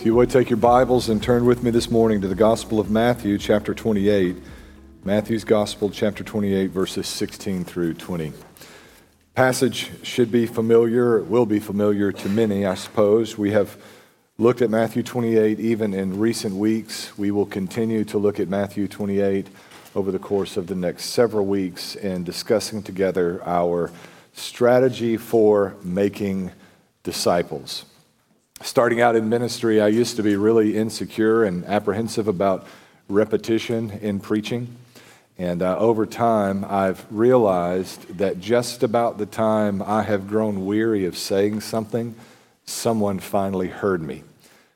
If you would take your Bibles and turn with me this morning to the Gospel of Matthew, chapter 28. Matthew's Gospel, chapter 28, verses 16 through 20. Passage should be familiar, will be familiar to many, I suppose. We have looked at Matthew 28 even in recent weeks. We will continue to look at Matthew 28 over the course of the next several weeks in discussing together our strategy for making disciples. Starting out in ministry, I used to be really insecure and apprehensive about repetition in preaching. And uh, over time, I've realized that just about the time I have grown weary of saying something, someone finally heard me.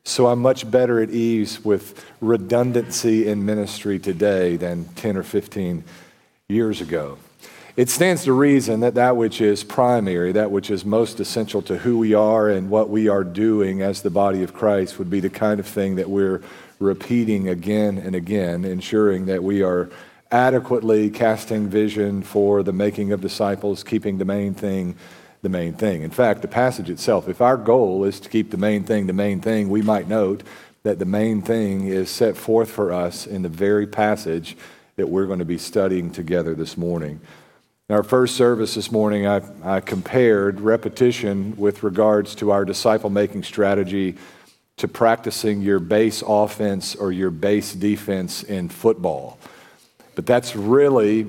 So I'm much better at ease with redundancy in ministry today than 10 or 15 years ago. It stands to reason that that which is primary, that which is most essential to who we are and what we are doing as the body of Christ, would be the kind of thing that we're repeating again and again, ensuring that we are adequately casting vision for the making of disciples, keeping the main thing the main thing. In fact, the passage itself, if our goal is to keep the main thing the main thing, we might note that the main thing is set forth for us in the very passage that we're going to be studying together this morning. In our first service this morning, I, I compared repetition with regards to our disciple making strategy to practicing your base offense or your base defense in football. But that's really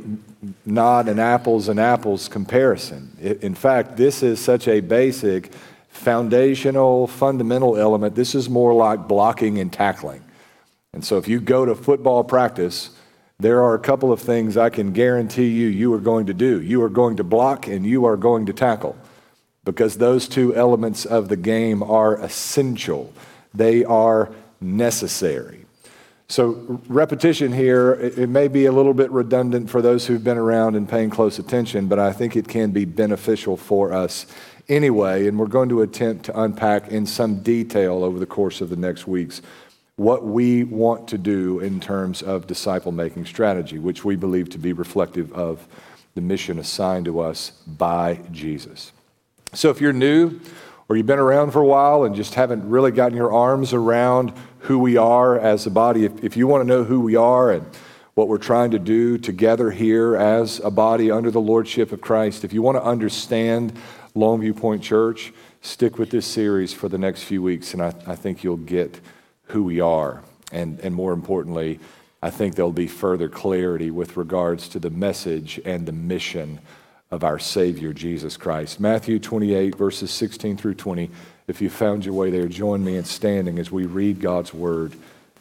not an apples and apples comparison. In fact, this is such a basic, foundational, fundamental element. This is more like blocking and tackling. And so if you go to football practice, there are a couple of things I can guarantee you you are going to do. You are going to block and you are going to tackle because those two elements of the game are essential, they are necessary. So, repetition here, it may be a little bit redundant for those who've been around and paying close attention, but I think it can be beneficial for us anyway. And we're going to attempt to unpack in some detail over the course of the next weeks what we want to do in terms of disciple making strategy, which we believe to be reflective of the mission assigned to us by Jesus. So if you're new or you've been around for a while and just haven't really gotten your arms around who we are as a body, if, if you want to know who we are and what we're trying to do together here as a body under the lordship of Christ, if you want to understand Longview Point Church, stick with this series for the next few weeks, and I, I think you'll get who we are. And, and more importantly, I think there'll be further clarity with regards to the message and the mission of our Savior, Jesus Christ. Matthew 28, verses 16 through 20. If you found your way there, join me in standing as we read God's word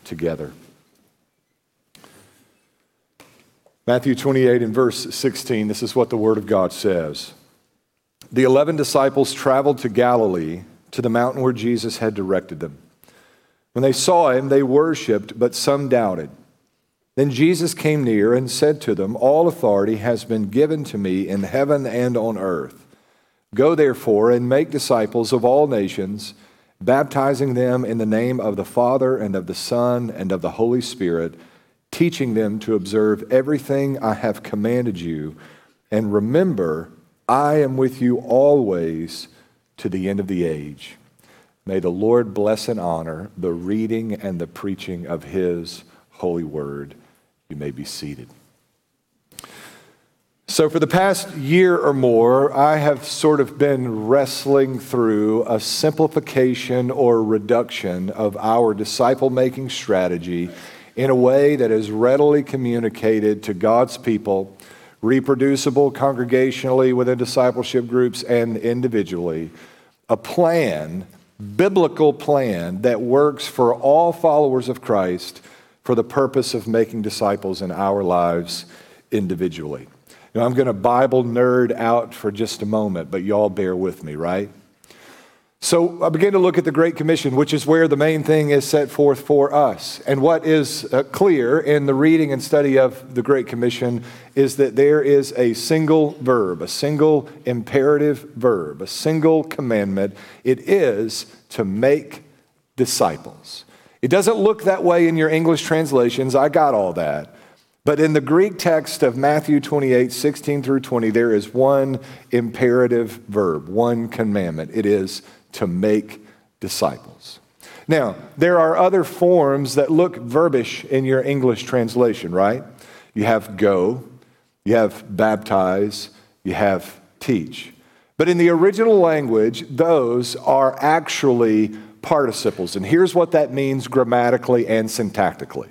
together. Matthew 28 and verse 16, this is what the word of God says. The eleven disciples traveled to Galilee, to the mountain where Jesus had directed them. When they saw him, they worshiped, but some doubted. Then Jesus came near and said to them, All authority has been given to me in heaven and on earth. Go therefore and make disciples of all nations, baptizing them in the name of the Father and of the Son and of the Holy Spirit, teaching them to observe everything I have commanded you. And remember, I am with you always to the end of the age. May the Lord bless and honor the reading and the preaching of his holy word. You may be seated. So, for the past year or more, I have sort of been wrestling through a simplification or reduction of our disciple making strategy in a way that is readily communicated to God's people, reproducible congregationally within discipleship groups and individually, a plan biblical plan that works for all followers of Christ for the purpose of making disciples in our lives individually. Now, I'm going to Bible nerd out for just a moment, but y'all bear with me, right? So I begin to look at the Great Commission, which is where the main thing is set forth for us. And what is uh, clear in the reading and study of the Great Commission is that there is a single verb, a single imperative verb, a single commandment. It is to make disciples. It doesn't look that way in your English translations. I got all that. But in the Greek text of Matthew 28, 16 through 20, there is one imperative verb, one commandment. It is to make disciples. Now, there are other forms that look verbish in your English translation, right? You have go, you have baptize, you have teach. But in the original language, those are actually participles. And here's what that means grammatically and syntactically.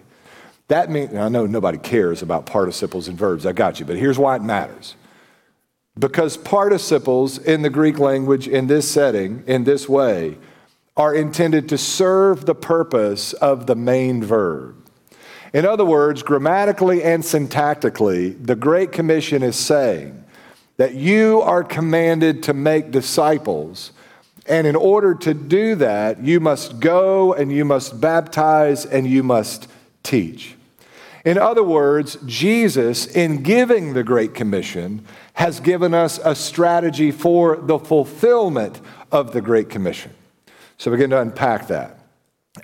That means, I know nobody cares about participles and verbs, I got you, but here's why it matters. Because participles in the Greek language in this setting, in this way, are intended to serve the purpose of the main verb. In other words, grammatically and syntactically, the Great Commission is saying that you are commanded to make disciples. And in order to do that, you must go and you must baptize and you must teach. In other words, Jesus, in giving the Great Commission, has given us a strategy for the fulfillment of the Great Commission. So begin to unpack that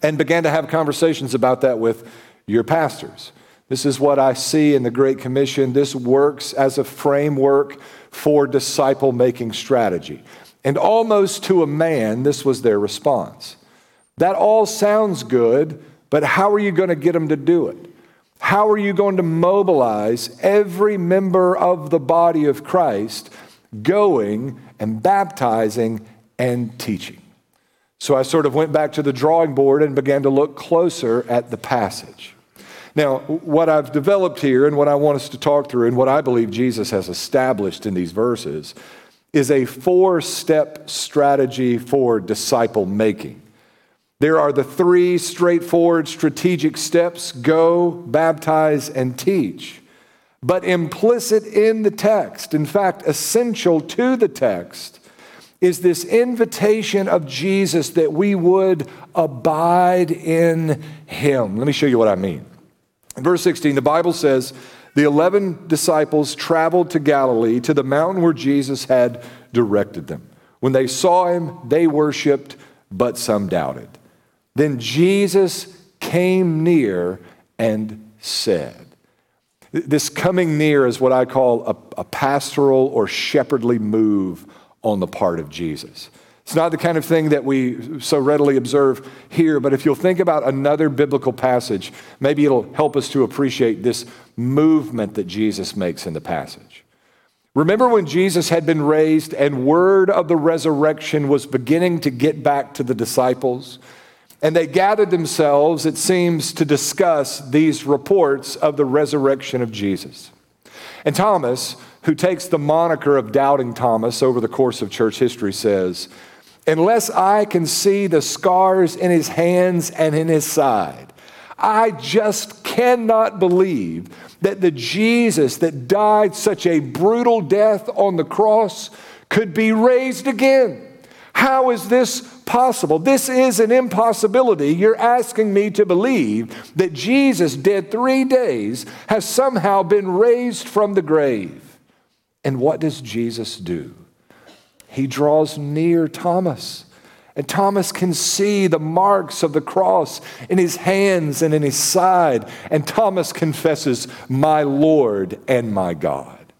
and began to have conversations about that with your pastors. This is what I see in the Great Commission. This works as a framework for disciple making strategy. And almost to a man, this was their response. That all sounds good, but how are you going to get them to do it? How are you going to mobilize every member of the body of Christ going and baptizing and teaching? So I sort of went back to the drawing board and began to look closer at the passage. Now, what I've developed here and what I want us to talk through and what I believe Jesus has established in these verses is a four step strategy for disciple making. There are the three straightforward strategic steps go, baptize, and teach. But implicit in the text, in fact, essential to the text, is this invitation of Jesus that we would abide in him. Let me show you what I mean. In verse 16, the Bible says, the 11 disciples traveled to Galilee, to the mountain where Jesus had directed them. When they saw him, they worshiped, but some doubted. Then Jesus came near and said, This coming near is what I call a, a pastoral or shepherdly move on the part of Jesus. It's not the kind of thing that we so readily observe here, but if you'll think about another biblical passage, maybe it'll help us to appreciate this movement that Jesus makes in the passage. Remember when Jesus had been raised and word of the resurrection was beginning to get back to the disciples? And they gathered themselves, it seems, to discuss these reports of the resurrection of Jesus. And Thomas, who takes the moniker of Doubting Thomas over the course of church history, says, Unless I can see the scars in his hands and in his side, I just cannot believe that the Jesus that died such a brutal death on the cross could be raised again. How is this possible? This is an impossibility. You're asking me to believe that Jesus, dead three days, has somehow been raised from the grave. And what does Jesus do? He draws near Thomas. And Thomas can see the marks of the cross in his hands and in his side. And Thomas confesses, My Lord and my God.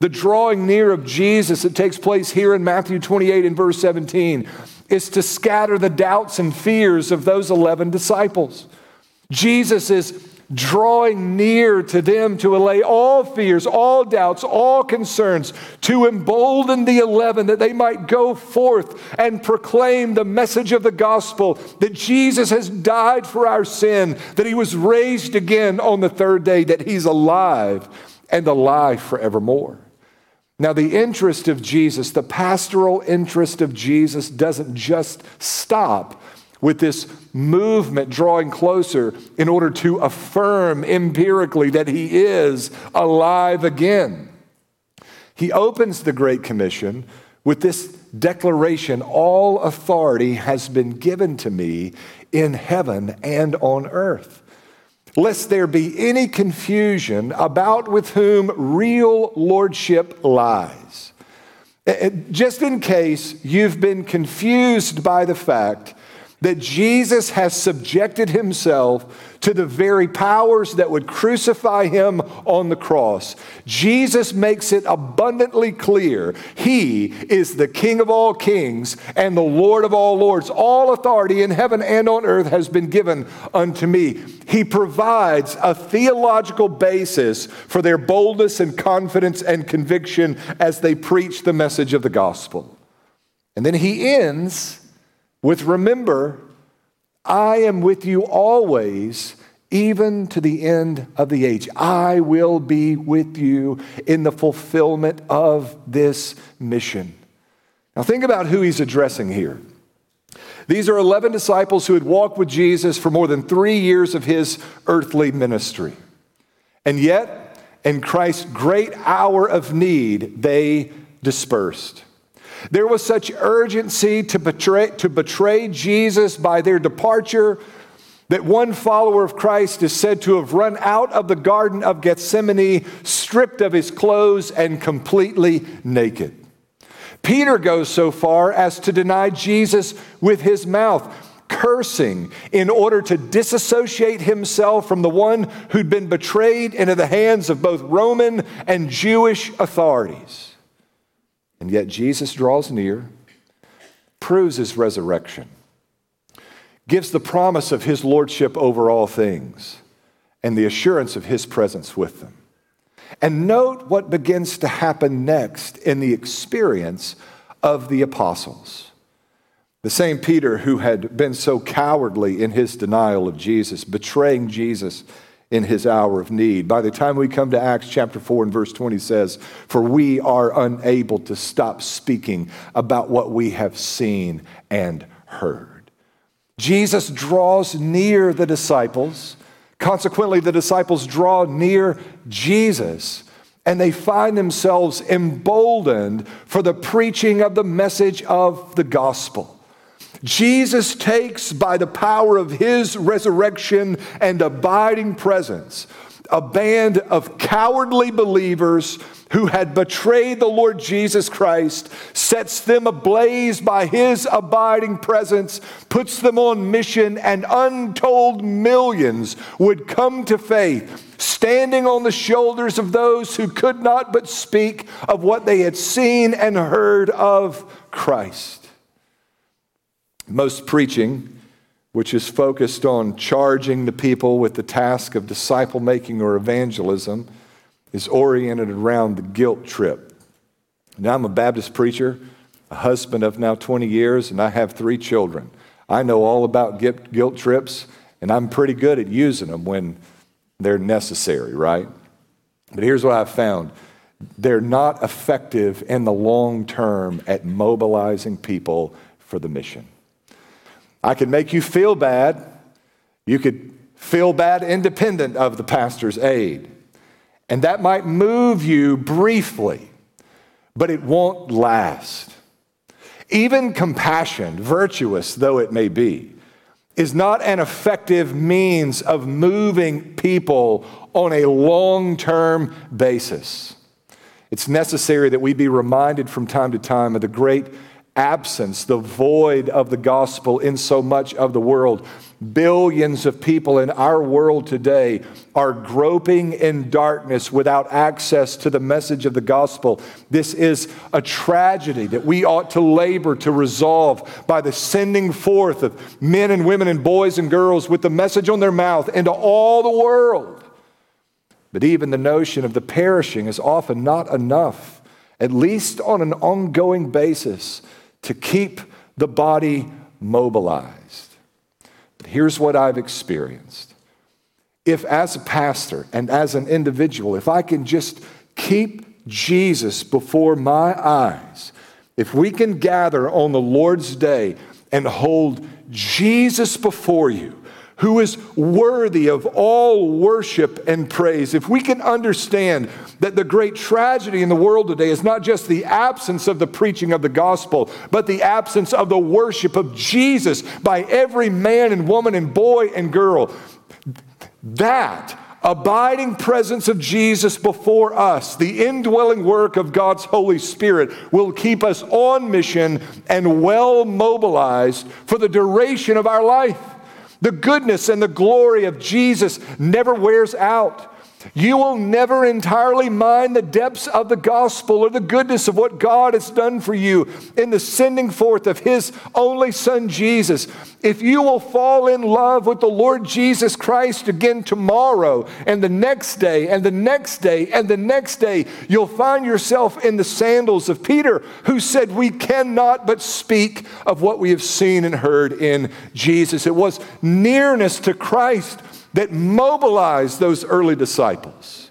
The drawing near of Jesus that takes place here in Matthew 28 and verse 17 is to scatter the doubts and fears of those 11 disciples. Jesus is drawing near to them to allay all fears, all doubts, all concerns, to embolden the eleven that they might go forth and proclaim the message of the gospel that Jesus has died for our sin, that he was raised again on the third day, that he's alive and alive forevermore. Now, the interest of Jesus, the pastoral interest of Jesus, doesn't just stop with this movement drawing closer in order to affirm empirically that he is alive again. He opens the Great Commission with this declaration All authority has been given to me in heaven and on earth. Lest there be any confusion about with whom real lordship lies. Just in case you've been confused by the fact that Jesus has subjected himself to the very powers that would crucify him on the cross. Jesus makes it abundantly clear he is the King of all kings and the Lord of all lords. All authority in heaven and on earth has been given unto me. He provides a theological basis for their boldness and confidence and conviction as they preach the message of the gospel. And then he ends with remember, I am with you always, even to the end of the age. I will be with you in the fulfillment of this mission. Now, think about who he's addressing here. These are 11 disciples who had walked with Jesus for more than three years of his earthly ministry. And yet, in Christ's great hour of need, they dispersed. There was such urgency to betray, to betray Jesus by their departure that one follower of Christ is said to have run out of the Garden of Gethsemane stripped of his clothes and completely naked. Peter goes so far as to deny Jesus with his mouth, cursing in order to disassociate himself from the one who'd been betrayed into the hands of both Roman and Jewish authorities. And yet Jesus draws near, proves his resurrection, gives the promise of his lordship over all things, and the assurance of his presence with them. And note what begins to happen next in the experience of the apostles. The same Peter who had been so cowardly in his denial of Jesus, betraying Jesus in his hour of need. By the time we come to Acts chapter 4 and verse 20 says, For we are unable to stop speaking about what we have seen and heard. Jesus draws near the disciples. Consequently, the disciples draw near Jesus and they find themselves emboldened for the preaching of the message of the gospel. Jesus takes by the power of his resurrection and abiding presence a band of cowardly believers who had betrayed the Lord Jesus Christ, sets them ablaze by his abiding presence, puts them on mission, and untold millions would come to faith, standing on the shoulders of those who could not but speak of what they had seen and heard of Christ. Most preaching, which is focused on charging the people with the task of disciple making or evangelism, is oriented around the guilt trip. Now, I'm a Baptist preacher, a husband of now 20 years, and I have three children. I know all about guilt trips, and I'm pretty good at using them when they're necessary, right? But here's what I've found they're not effective in the long term at mobilizing people for the mission. I could make you feel bad. You could feel bad independent of the pastor's aid. And that might move you briefly, but it won't last. Even compassion, virtuous though it may be, is not an effective means of moving people on a long term basis. It's necessary that we be reminded from time to time of the great absence, the void of the gospel in so much of the world. Billions of people in our world today are groping in darkness without access to the message of the gospel. This is a tragedy that we ought to labor to resolve by the sending forth of men and women and boys and girls with the message on their mouth into all the world. But even the notion of the perishing is often not enough, at least on an ongoing basis to keep the body mobilized. But here's what I've experienced. If, as a pastor and as an individual, if I can just keep Jesus before my eyes, if we can gather on the Lord's day and hold Jesus before you, who is worthy of all worship and praise, if we can understand that the great tragedy in the world today is not just the absence of the preaching of the gospel, but the absence of the worship of Jesus by every man and woman and boy and girl, that abiding presence of Jesus before us, the indwelling work of God's Holy Spirit will keep us on mission and well mobilized for the duration of our life. The goodness and the glory of Jesus never wears out. You will never entirely mind the depths of the gospel or the goodness of what God has done for you in the sending forth of His only Son, Jesus. If you will fall in love with the Lord Jesus Christ again tomorrow and the next day and the next day and the next day, you'll find yourself in the sandals of Peter, who said, We cannot but speak of what we have seen and heard in Jesus. It was nearness to Christ that mobilized those early disciples.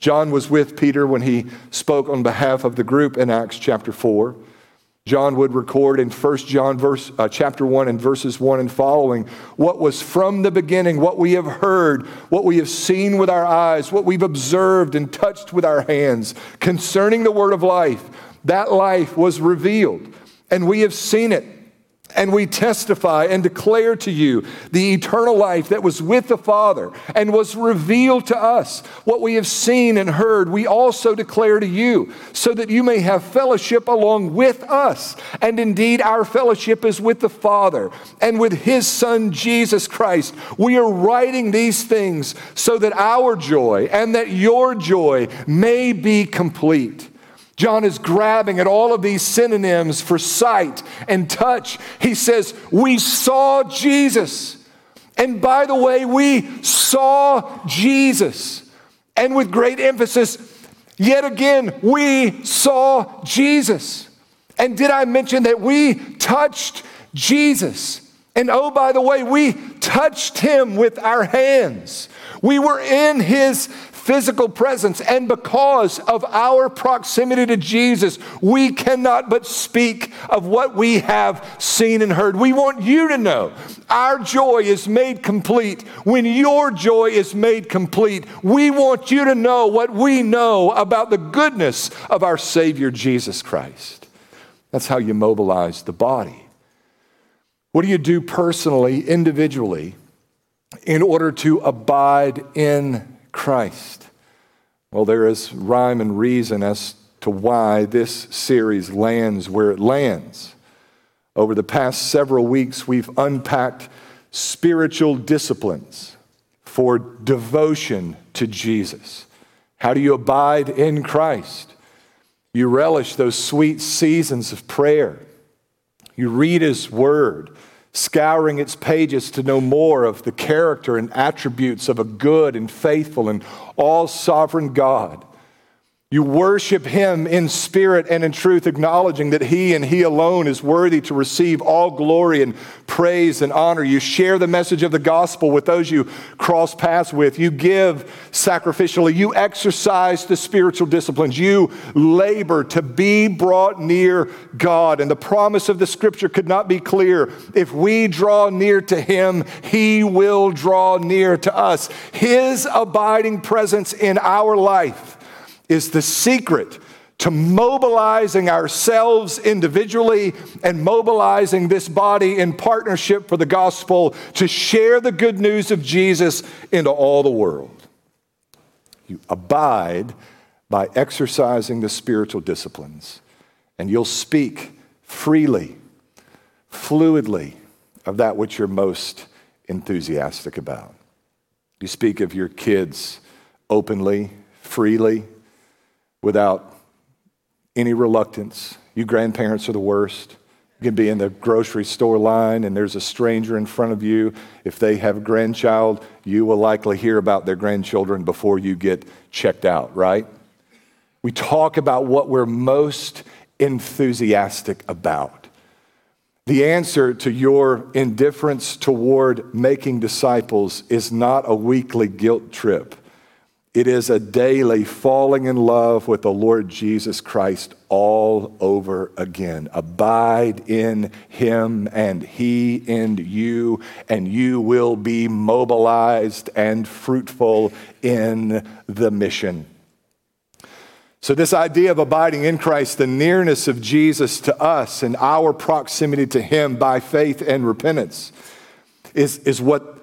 John was with Peter when he spoke on behalf of the group in Acts chapter 4. John would record in 1 John verse, uh, chapter 1 and verses 1 and following what was from the beginning, what we have heard, what we have seen with our eyes, what we've observed and touched with our hands concerning the word of life. That life was revealed, and we have seen it and we testify and declare to you the eternal life that was with the Father and was revealed to us. What we have seen and heard, we also declare to you, so that you may have fellowship along with us. And indeed, our fellowship is with the Father and with His Son, Jesus Christ. We are writing these things so that our joy and that your joy may be complete. John is grabbing at all of these synonyms for sight and touch. He says, We saw Jesus. And by the way, we saw Jesus. And with great emphasis, yet again, we saw Jesus. And did I mention that we touched Jesus? And oh, by the way, we touched him with our hands. We were in his physical presence. And because of our proximity to Jesus, we cannot but speak of what we have seen and heard. We want you to know our joy is made complete when your joy is made complete. We want you to know what we know about the goodness of our Savior Jesus Christ. That's how you mobilize the body. What do you do personally, individually, in order to abide in Christ? Well, there is rhyme and reason as to why this series lands where it lands. Over the past several weeks, we've unpacked spiritual disciplines for devotion to Jesus. How do you abide in Christ? You relish those sweet seasons of prayer. You read His Word scouring its pages to know more of the character and attributes of a good and faithful and all sovereign God. You worship him in spirit and in truth, acknowledging that he and he alone is worthy to receive all glory and praise and honor. You share the message of the gospel with those you cross paths with. You give sacrificially. You exercise the spiritual disciplines. You labor to be brought near God. And the promise of the scripture could not be clear. If we draw near to him, he will draw near to us. His abiding presence in our life is the secret to mobilizing ourselves individually and mobilizing this body in partnership for the gospel to share the good news of Jesus into all the world. You abide by exercising the spiritual disciplines, and you'll speak freely, fluidly of that which you're most enthusiastic about. You speak of your kids openly, freely without any reluctance. You grandparents are the worst. You can be in the grocery store line and there's a stranger in front of you. If they have a grandchild, you will likely hear about their grandchildren before you get checked out, right? We talk about what we're most enthusiastic about. The answer to your indifference toward making disciples is not a weekly guilt trip. It is a daily falling in love with the Lord Jesus Christ all over again. Abide in him and he in you, and you will be mobilized and fruitful in the mission. So, this idea of abiding in Christ, the nearness of Jesus to us and our proximity to him by faith and repentance, is, is what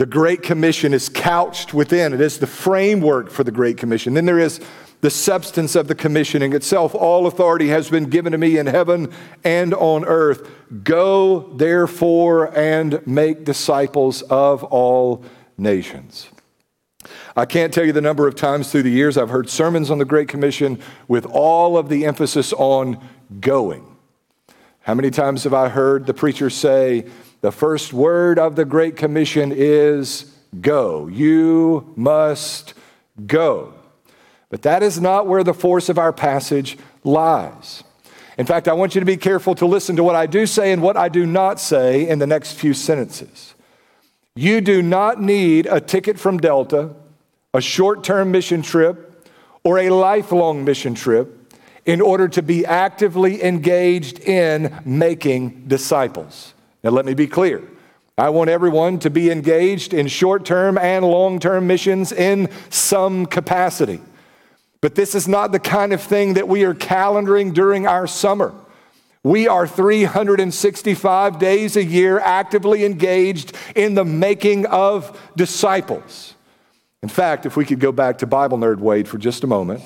The Great Commission is couched within, it is the framework for the Great Commission. Then there is the substance of the commissioning itself. All authority has been given to me in heaven and on earth. Go, therefore, and make disciples of all nations. I can't tell you the number of times through the years I've heard sermons on the Great Commission with all of the emphasis on going. How many times have I heard the preacher say, the first word of the Great Commission is go? You must go. But that is not where the force of our passage lies. In fact, I want you to be careful to listen to what I do say and what I do not say in the next few sentences. You do not need a ticket from Delta, a short term mission trip, or a lifelong mission trip in order to be actively engaged in making disciples. Now, let me be clear. I want everyone to be engaged in short term and long term missions in some capacity. But this is not the kind of thing that we are calendaring during our summer. We are 365 days a year actively engaged in the making of disciples. In fact, if we could go back to Bible Nerd Wade for just a moment,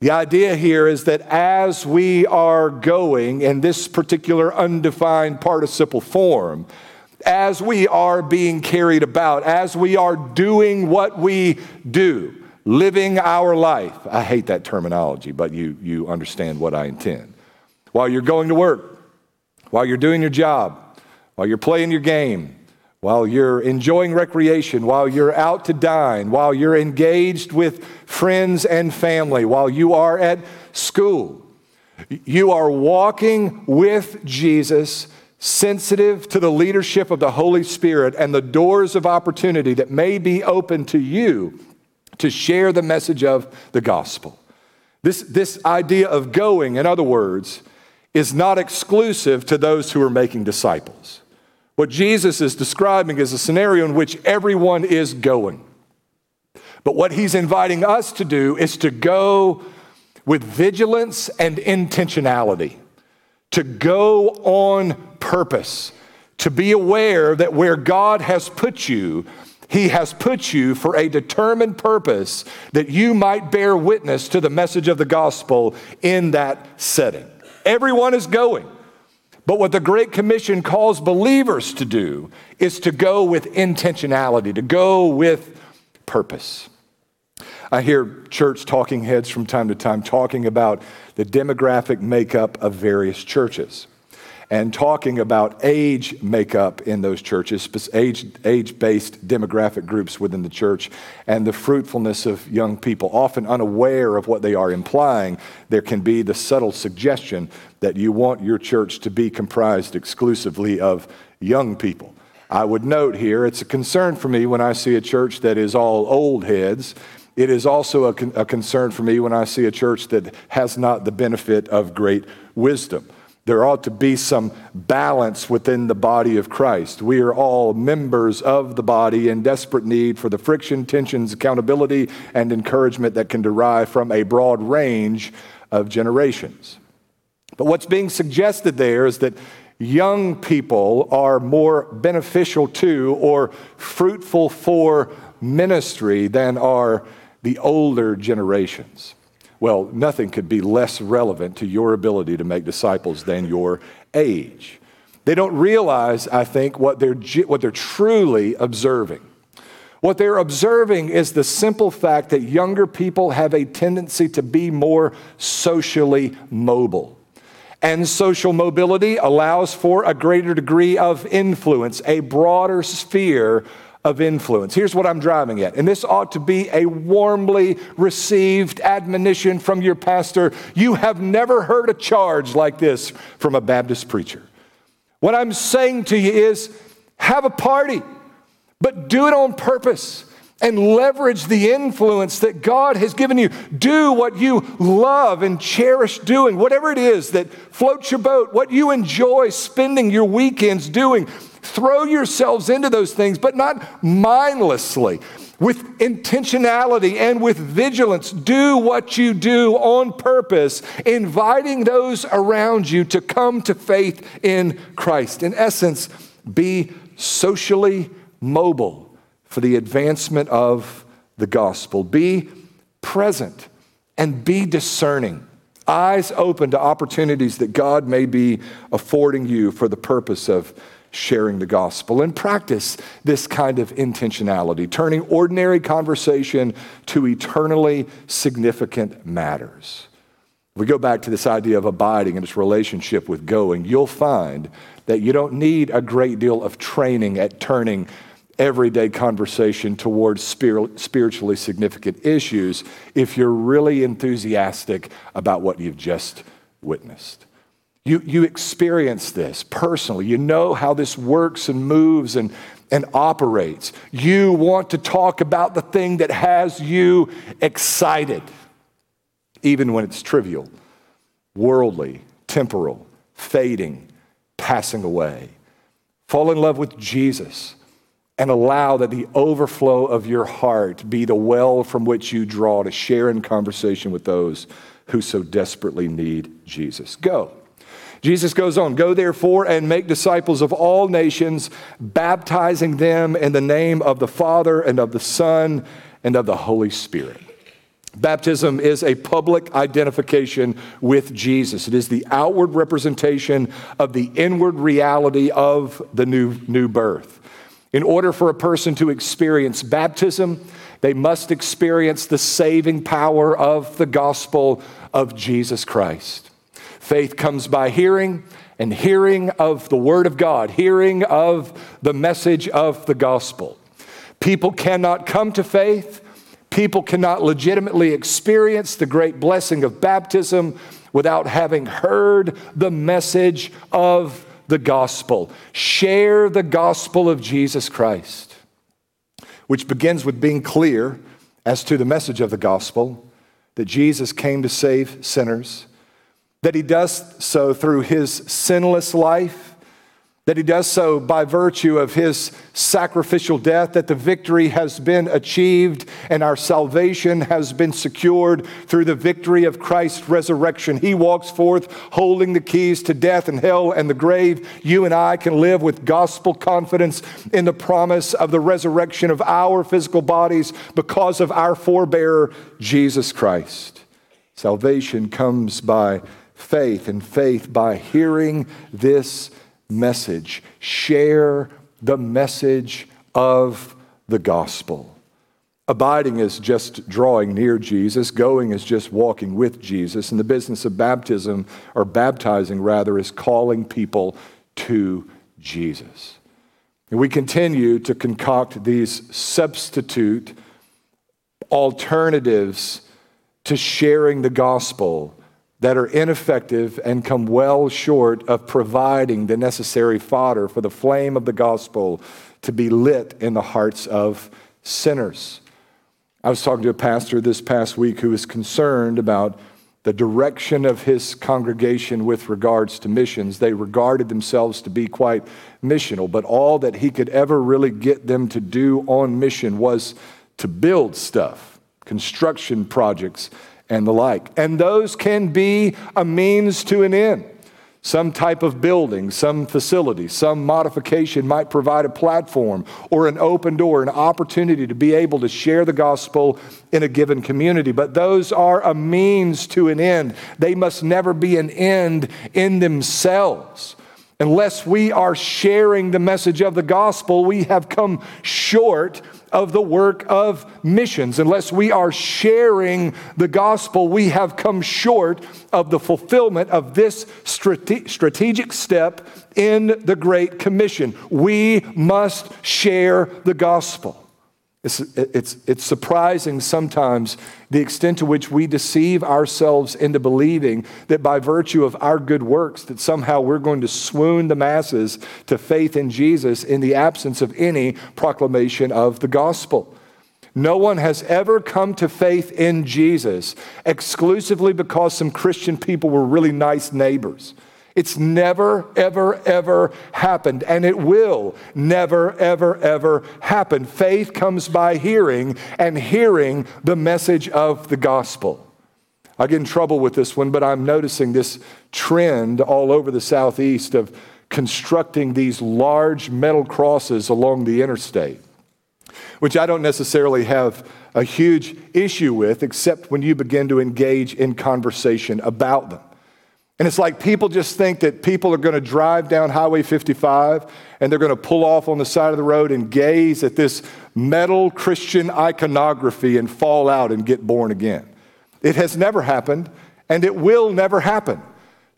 the idea here is that as we are going in this particular undefined participle form, as we are being carried about, as we are doing what we do, living our life. I hate that terminology, but you, you understand what I intend. While you're going to work, while you're doing your job, while you're playing your game, while you're enjoying recreation, while you're out to dine, while you're engaged with friends and family, while you are at school, you are walking with Jesus, sensitive to the leadership of the Holy Spirit and the doors of opportunity that may be open to you to share the message of the gospel. This, this idea of going, in other words, is not exclusive to those who are making disciples. What Jesus is describing is a scenario in which everyone is going. But what he's inviting us to do is to go with vigilance and intentionality, to go on purpose, to be aware that where God has put you, he has put you for a determined purpose that you might bear witness to the message of the gospel in that setting. Everyone is going. But what the Great Commission calls believers to do is to go with intentionality, to go with purpose. I hear church talking heads from time to time talking about the demographic makeup of various churches and talking about age makeup in those churches, age, age-based demographic groups within the church, and the fruitfulness of young people. Often unaware of what they are implying, there can be the subtle suggestion that you want your church to be comprised exclusively of young people. I would note here, it's a concern for me when I see a church that is all old heads. It is also a, con- a concern for me when I see a church that has not the benefit of great wisdom. There ought to be some balance within the body of Christ. We are all members of the body in desperate need for the friction, tensions, accountability, and encouragement that can derive from a broad range of generations. But what's being suggested there is that young people are more beneficial to or fruitful for ministry than are the older generations. Well, nothing could be less relevant to your ability to make disciples than your age. They don't realize, I think, what they're, what they're truly observing. What they're observing is the simple fact that younger people have a tendency to be more socially mobile. And social mobility allows for a greater degree of influence, a broader sphere of influence. Here's what I'm driving at, and this ought to be a warmly received admonition from your pastor. You have never heard a charge like this from a Baptist preacher. What I'm saying to you is have a party, but do it on purpose and leverage the influence that God has given you. Do what you love and cherish doing, whatever it is that floats your boat, what you enjoy spending your weekends doing. Throw yourselves into those things, but not mindlessly. With intentionality and with vigilance, do what you do on purpose, inviting those around you to come to faith in Christ. In essence, be socially mobile, for the advancement of the gospel. Be present and be discerning. Eyes open to opportunities that God may be affording you for the purpose of sharing the gospel and practice this kind of intentionality, turning ordinary conversation to eternally significant matters. If we go back to this idea of abiding and its relationship with going, you'll find that you don't need a great deal of training at turning everyday conversation towards spiritually significant issues if you're really enthusiastic about what you've just witnessed. You, you experience this personally. You know how this works and moves and, and operates. You want to talk about the thing that has you excited, even when it's trivial, worldly, temporal, fading, passing away. Fall in love with Jesus and allow that the overflow of your heart be the well from which you draw to share in conversation with those who so desperately need Jesus. Go. Jesus goes on, Go therefore and make disciples of all nations, baptizing them in the name of the Father and of the Son and of the Holy Spirit. Baptism is a public identification with Jesus. It is the outward representation of the inward reality of the new, new birth. In order for a person to experience baptism, they must experience the saving power of the gospel of Jesus Christ. Faith comes by hearing, and hearing of the Word of God, hearing of the message of the gospel. People cannot come to faith, people cannot legitimately experience the great blessing of baptism without having heard the message of the gospel. Share the gospel of Jesus Christ, which begins with being clear as to the message of the gospel that Jesus came to save sinners that he does so through his sinless life, that he does so by virtue of his sacrificial death, that the victory has been achieved and our salvation has been secured through the victory of Christ's resurrection. He walks forth holding the keys to death and hell and the grave. You and I can live with gospel confidence in the promise of the resurrection of our physical bodies because of our forebearer, Jesus Christ. Salvation comes by faith, and faith by hearing this message. Share the message of the gospel. Abiding is just drawing near Jesus. Going is just walking with Jesus. And the business of baptism, or baptizing rather, is calling people to Jesus. And we continue to concoct these substitute alternatives to sharing the gospel that are ineffective and come well short of providing the necessary fodder for the flame of the gospel to be lit in the hearts of sinners. I was talking to a pastor this past week who was concerned about the direction of his congregation with regards to missions. They regarded themselves to be quite missional, but all that he could ever really get them to do on mission was to build stuff, construction projects, and the like. And those can be a means to an end. Some type of building, some facility, some modification might provide a platform or an open door, an opportunity to be able to share the gospel in a given community. But those are a means to an end. They must never be an end in themselves. Unless we are sharing the message of the gospel, we have come short of the work of missions. Unless we are sharing the gospel, we have come short of the fulfillment of this strate- strategic step in the Great Commission. We must share the gospel. It's, it's, it's surprising sometimes the extent to which we deceive ourselves into believing that by virtue of our good works that somehow we're going to swoon the masses to faith in Jesus in the absence of any proclamation of the gospel. No one has ever come to faith in Jesus exclusively because some Christian people were really nice neighbors. It's never, ever, ever happened, and it will never, ever, ever happen. Faith comes by hearing, and hearing the message of the gospel. I get in trouble with this one, but I'm noticing this trend all over the Southeast of constructing these large metal crosses along the interstate. which I don't necessarily have a huge issue with, except when you begin to engage in conversation about them. And it's like people just think that people are going to drive down Highway 55 and they're going to pull off on the side of the road and gaze at this metal Christian iconography and fall out and get born again. It has never happened and it will never happen.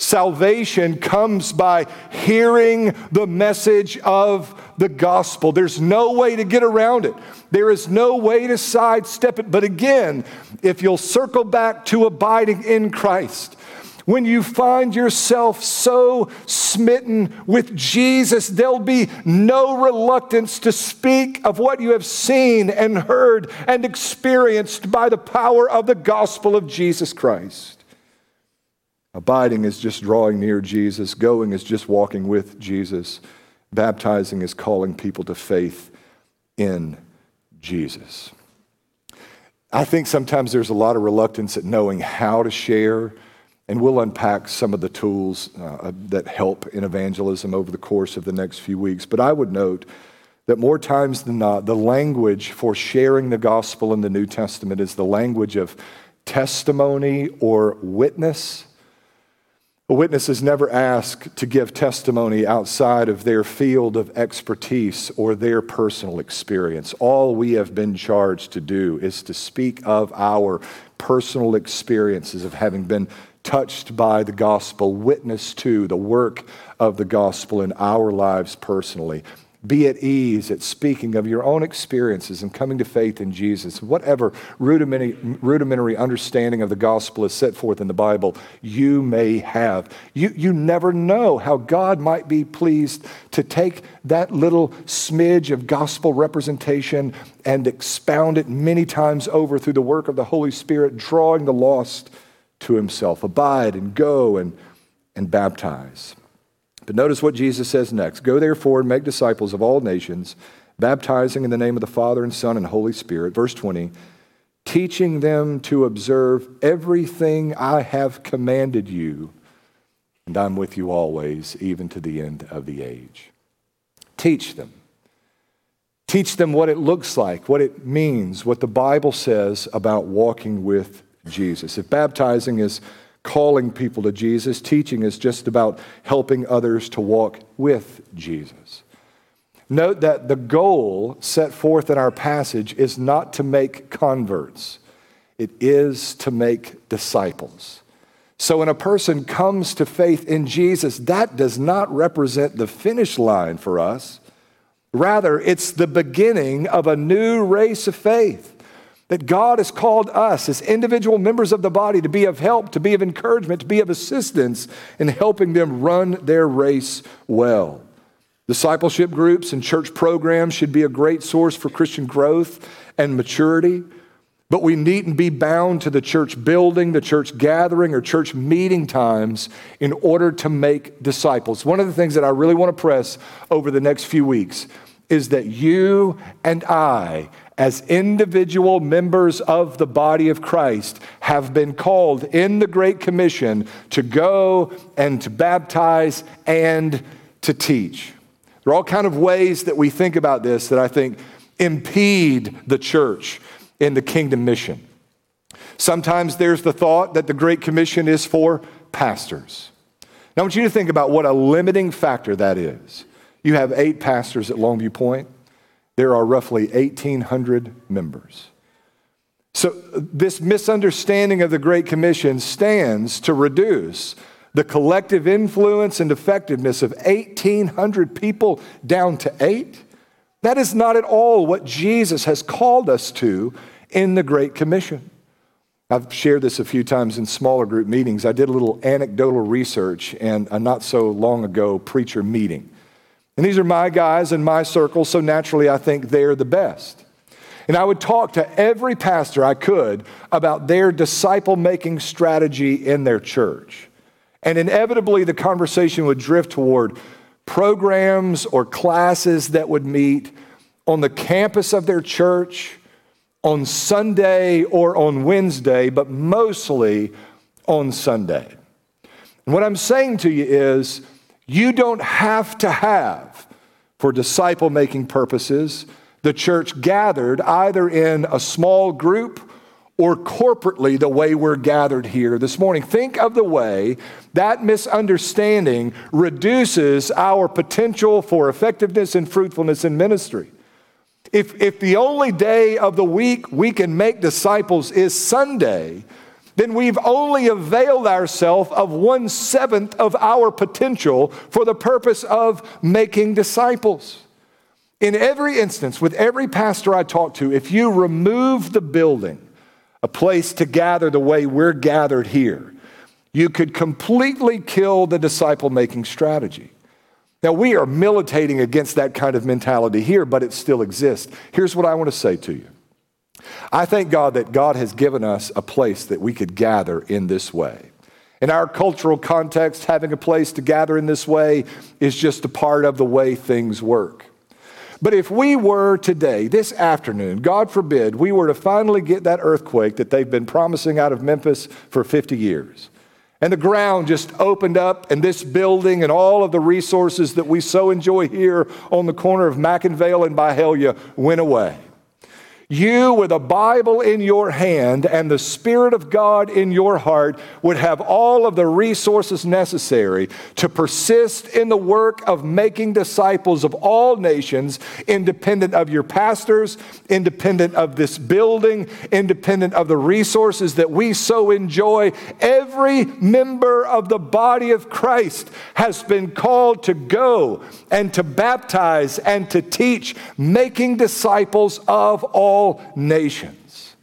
Salvation comes by hearing the message of the gospel. There's no way to get around it. There is no way to sidestep it. But again, if you'll circle back to abiding in Christ, when you find yourself so smitten with Jesus, there'll be no reluctance to speak of what you have seen and heard and experienced by the power of the gospel of Jesus Christ. Abiding is just drawing near Jesus. Going is just walking with Jesus. Baptizing is calling people to faith in Jesus. I think sometimes there's a lot of reluctance at knowing how to share, and we'll unpack some of the tools uh, that help in evangelism over the course of the next few weeks. But I would note that more times than not, the language for sharing the gospel in the New Testament is the language of testimony or witness a witness is never asked to give testimony outside of their field of expertise or their personal experience. All we have been charged to do is to speak of our personal experiences of having been touched by the gospel, witness to the work of the gospel in our lives personally be at ease at speaking of your own experiences and coming to faith in Jesus. Whatever rudimentary, rudimentary understanding of the gospel is set forth in the Bible, you may have. You, you never know how God might be pleased to take that little smidge of gospel representation and expound it many times over through the work of the Holy Spirit, drawing the lost to himself. Abide and go and, and baptize. But notice what Jesus says next Go therefore and make disciples of all nations, baptizing in the name of the Father and Son and Holy Spirit. Verse 20, teaching them to observe everything I have commanded you, and I'm with you always, even to the end of the age. Teach them. Teach them what it looks like, what it means, what the Bible says about walking with Jesus. If baptizing is calling people to Jesus. Teaching is just about helping others to walk with Jesus. Note that the goal set forth in our passage is not to make converts, it is to make disciples. So when a person comes to faith in Jesus, that does not represent the finish line for us. Rather, it's the beginning of a new race of faith that God has called us as individual members of the body to be of help, to be of encouragement, to be of assistance in helping them run their race well. Discipleship groups and church programs should be a great source for Christian growth and maturity, but we needn't be bound to the church building, the church gathering, or church meeting times in order to make disciples. One of the things that I really want to press over the next few weeks is that you and I, as individual members of the body of Christ, have been called in the Great Commission to go and to baptize and to teach. There are all kind of ways that we think about this that I think impede the church in the kingdom mission. Sometimes there's the thought that the Great Commission is for pastors. Now, I want you to think about what a limiting factor that is. You have eight pastors at Longview Point. There are roughly 1,800 members. So, this misunderstanding of the Great Commission stands to reduce the collective influence and effectiveness of 1,800 people down to eight. That is not at all what Jesus has called us to in the Great Commission. I've shared this a few times in smaller group meetings. I did a little anecdotal research in a not so long ago preacher meeting. And these are my guys in my circle, so naturally I think they're the best. And I would talk to every pastor I could about their disciple making strategy in their church. And inevitably, the conversation would drift toward programs or classes that would meet on the campus of their church on Sunday or on Wednesday, but mostly on Sunday. And what I'm saying to you is, you don't have to have, for disciple making purposes, the church gathered either in a small group or corporately the way we're gathered here this morning. Think of the way that misunderstanding reduces our potential for effectiveness and fruitfulness in ministry. If, if the only day of the week we can make disciples is Sunday, then we've only availed ourselves of one seventh of our potential for the purpose of making disciples. In every instance, with every pastor I talk to, if you remove the building, a place to gather the way we're gathered here, you could completely kill the disciple making strategy. Now, we are militating against that kind of mentality here, but it still exists. Here's what I want to say to you I thank God that God has given us a place that we could gather in this way. In our cultural context, having a place to gather in this way is just a part of the way things work. But if we were today, this afternoon, God forbid, we were to finally get that earthquake that they've been promising out of Memphis for 50 years, and the ground just opened up, and this building and all of the resources that we so enjoy here on the corner of McIngvale and Byhalia went away. You, with a Bible in your hand and the Spirit of God in your heart, would have all of the resources necessary to persist in the work of making disciples of all nations, independent of your pastors, independent of this building, independent of the resources that we so enjoy. Every member of the body of Christ has been called to go and to baptize and to teach, making disciples of all all nations.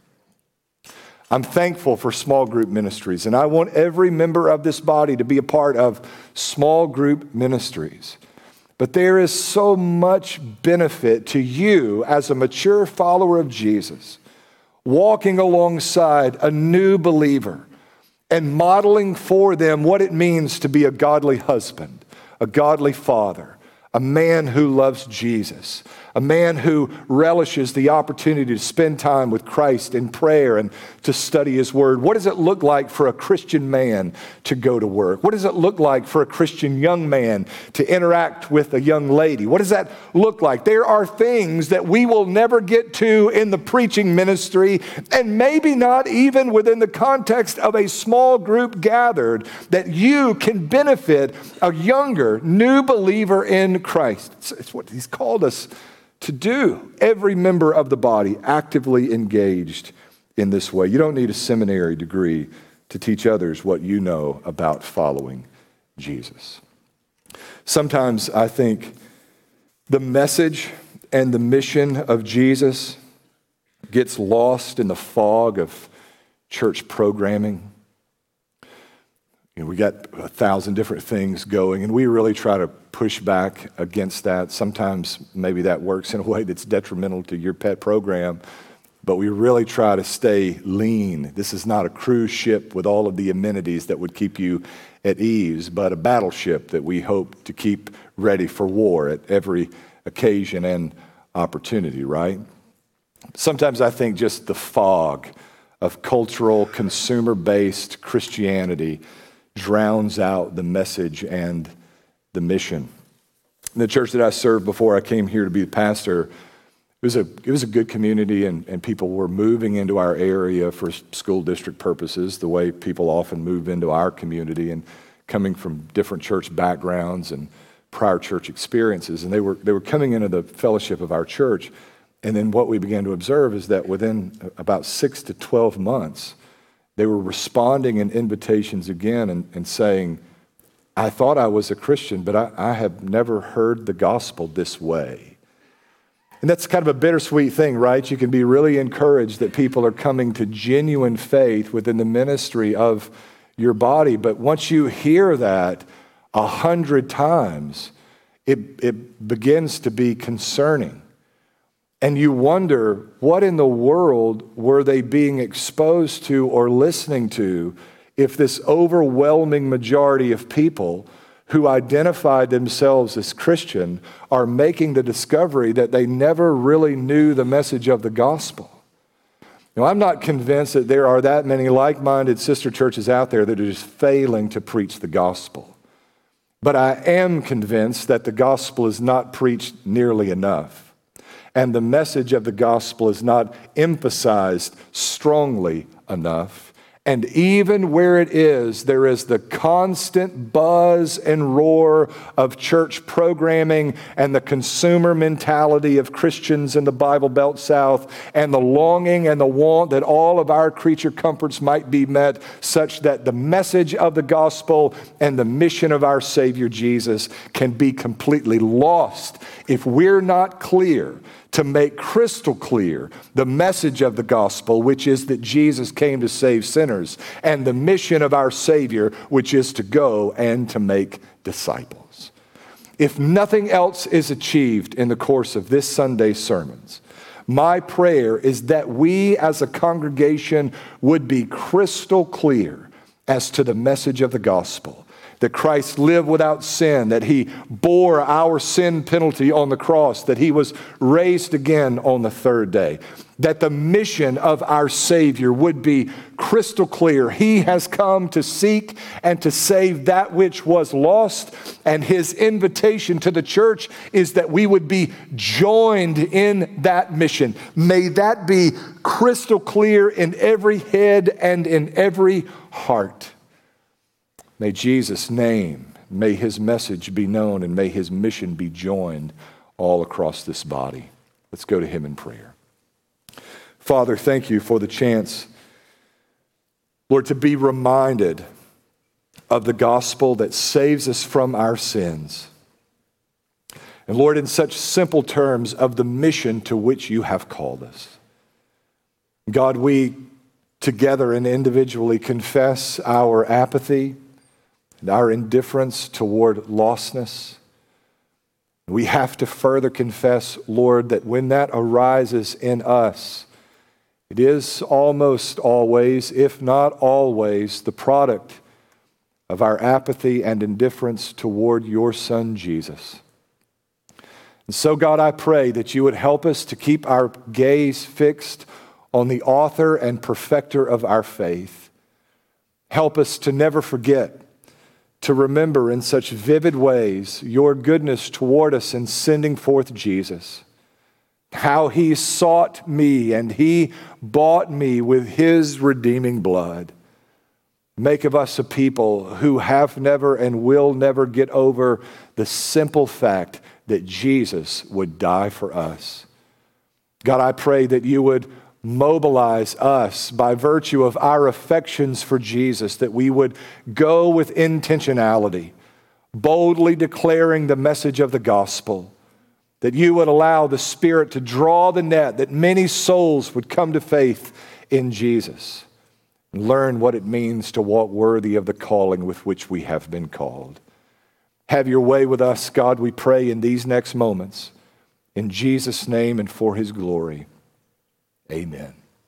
I'm thankful for small group ministries, and I want every member of this body to be a part of small group ministries. But there is so much benefit to you as a mature follower of Jesus, walking alongside a new believer and modeling for them what it means to be a godly husband, a godly father, a man who loves Jesus, a man who relishes the opportunity to spend time with Christ in prayer and to study his word. What does it look like for a Christian man to go to work? What does it look like for a Christian young man to interact with a young lady? What does that look like? There are things that we will never get to in the preaching ministry, and maybe not even within the context of a small group gathered, that you can benefit a younger, new believer in Christ. It's, it's what he's called us to do. Every member of the body actively engaged in this way. You don't need a seminary degree to teach others what you know about following Jesus. Sometimes I think the message and the mission of Jesus gets lost in the fog of church programming. You know, we got a thousand different things going, and we really try to push back against that. Sometimes maybe that works in a way that's detrimental to your pet program, but we really try to stay lean. This is not a cruise ship with all of the amenities that would keep you at ease, but a battleship that we hope to keep ready for war at every occasion and opportunity, right? Sometimes I think just the fog of cultural, consumer based Christianity drowns out the message and the mission. The church that I served before I came here to be the pastor, it was a, it was a good community, and, and people were moving into our area for school district purposes, the way people often move into our community and coming from different church backgrounds and prior church experiences. And they were, they were coming into the fellowship of our church. And then what we began to observe is that within about six to 12 months, they were responding in invitations again and, and saying, I thought I was a Christian, but I, I have never heard the gospel this way. And that's kind of a bittersweet thing, right? You can be really encouraged that people are coming to genuine faith within the ministry of your body. But once you hear that a hundred times, it, it begins to be concerning. And you wonder what in the world were they being exposed to or listening to if this overwhelming majority of people who identified themselves as Christian are making the discovery that they never really knew the message of the gospel. Now, I'm not convinced that there are that many like minded sister churches out there that are just failing to preach the gospel. But I am convinced that the gospel is not preached nearly enough. And the message of the gospel is not emphasized strongly enough. And even where it is, there is the constant buzz and roar of church programming and the consumer mentality of Christians in the Bible Belt South and the longing and the want that all of our creature comforts might be met, such that the message of the gospel and the mission of our Savior Jesus can be completely lost if we're not clear to make crystal clear the message of the gospel, which is that Jesus came to save sinners, and the mission of our Savior, which is to go and to make disciples. If nothing else is achieved in the course of this Sunday's sermons, my prayer is that we as a congregation would be crystal clear as to the message of the gospel that Christ lived without sin, that he bore our sin penalty on the cross, that he was raised again on the third day, that the mission of our Savior would be crystal clear. He has come to seek and to save that which was lost, and his invitation to the church is that we would be joined in that mission. May that be crystal clear in every head and in every heart. May Jesus' name, may his message be known, and may his mission be joined all across this body. Let's go to him in prayer. Father, thank you for the chance, Lord, to be reminded of the gospel that saves us from our sins. And Lord, in such simple terms, of the mission to which you have called us. God, we together and individually confess our apathy and our indifference toward lostness. We have to further confess, Lord, that when that arises in us, it is almost always, if not always, the product of our apathy and indifference toward your Son, Jesus. And so, God, I pray that you would help us to keep our gaze fixed on the author and perfecter of our faith. Help us to never forget to remember in such vivid ways your goodness toward us in sending forth Jesus. How he sought me and he bought me with his redeeming blood. Make of us a people who have never and will never get over the simple fact that Jesus would die for us. God, I pray that you would mobilize us by virtue of our affections for Jesus, that we would go with intentionality, boldly declaring the message of the gospel, that you would allow the Spirit to draw the net, that many souls would come to faith in Jesus and learn what it means to walk worthy of the calling with which we have been called. Have your way with us, God, we pray in these next moments. In Jesus' name and for his glory. Amen.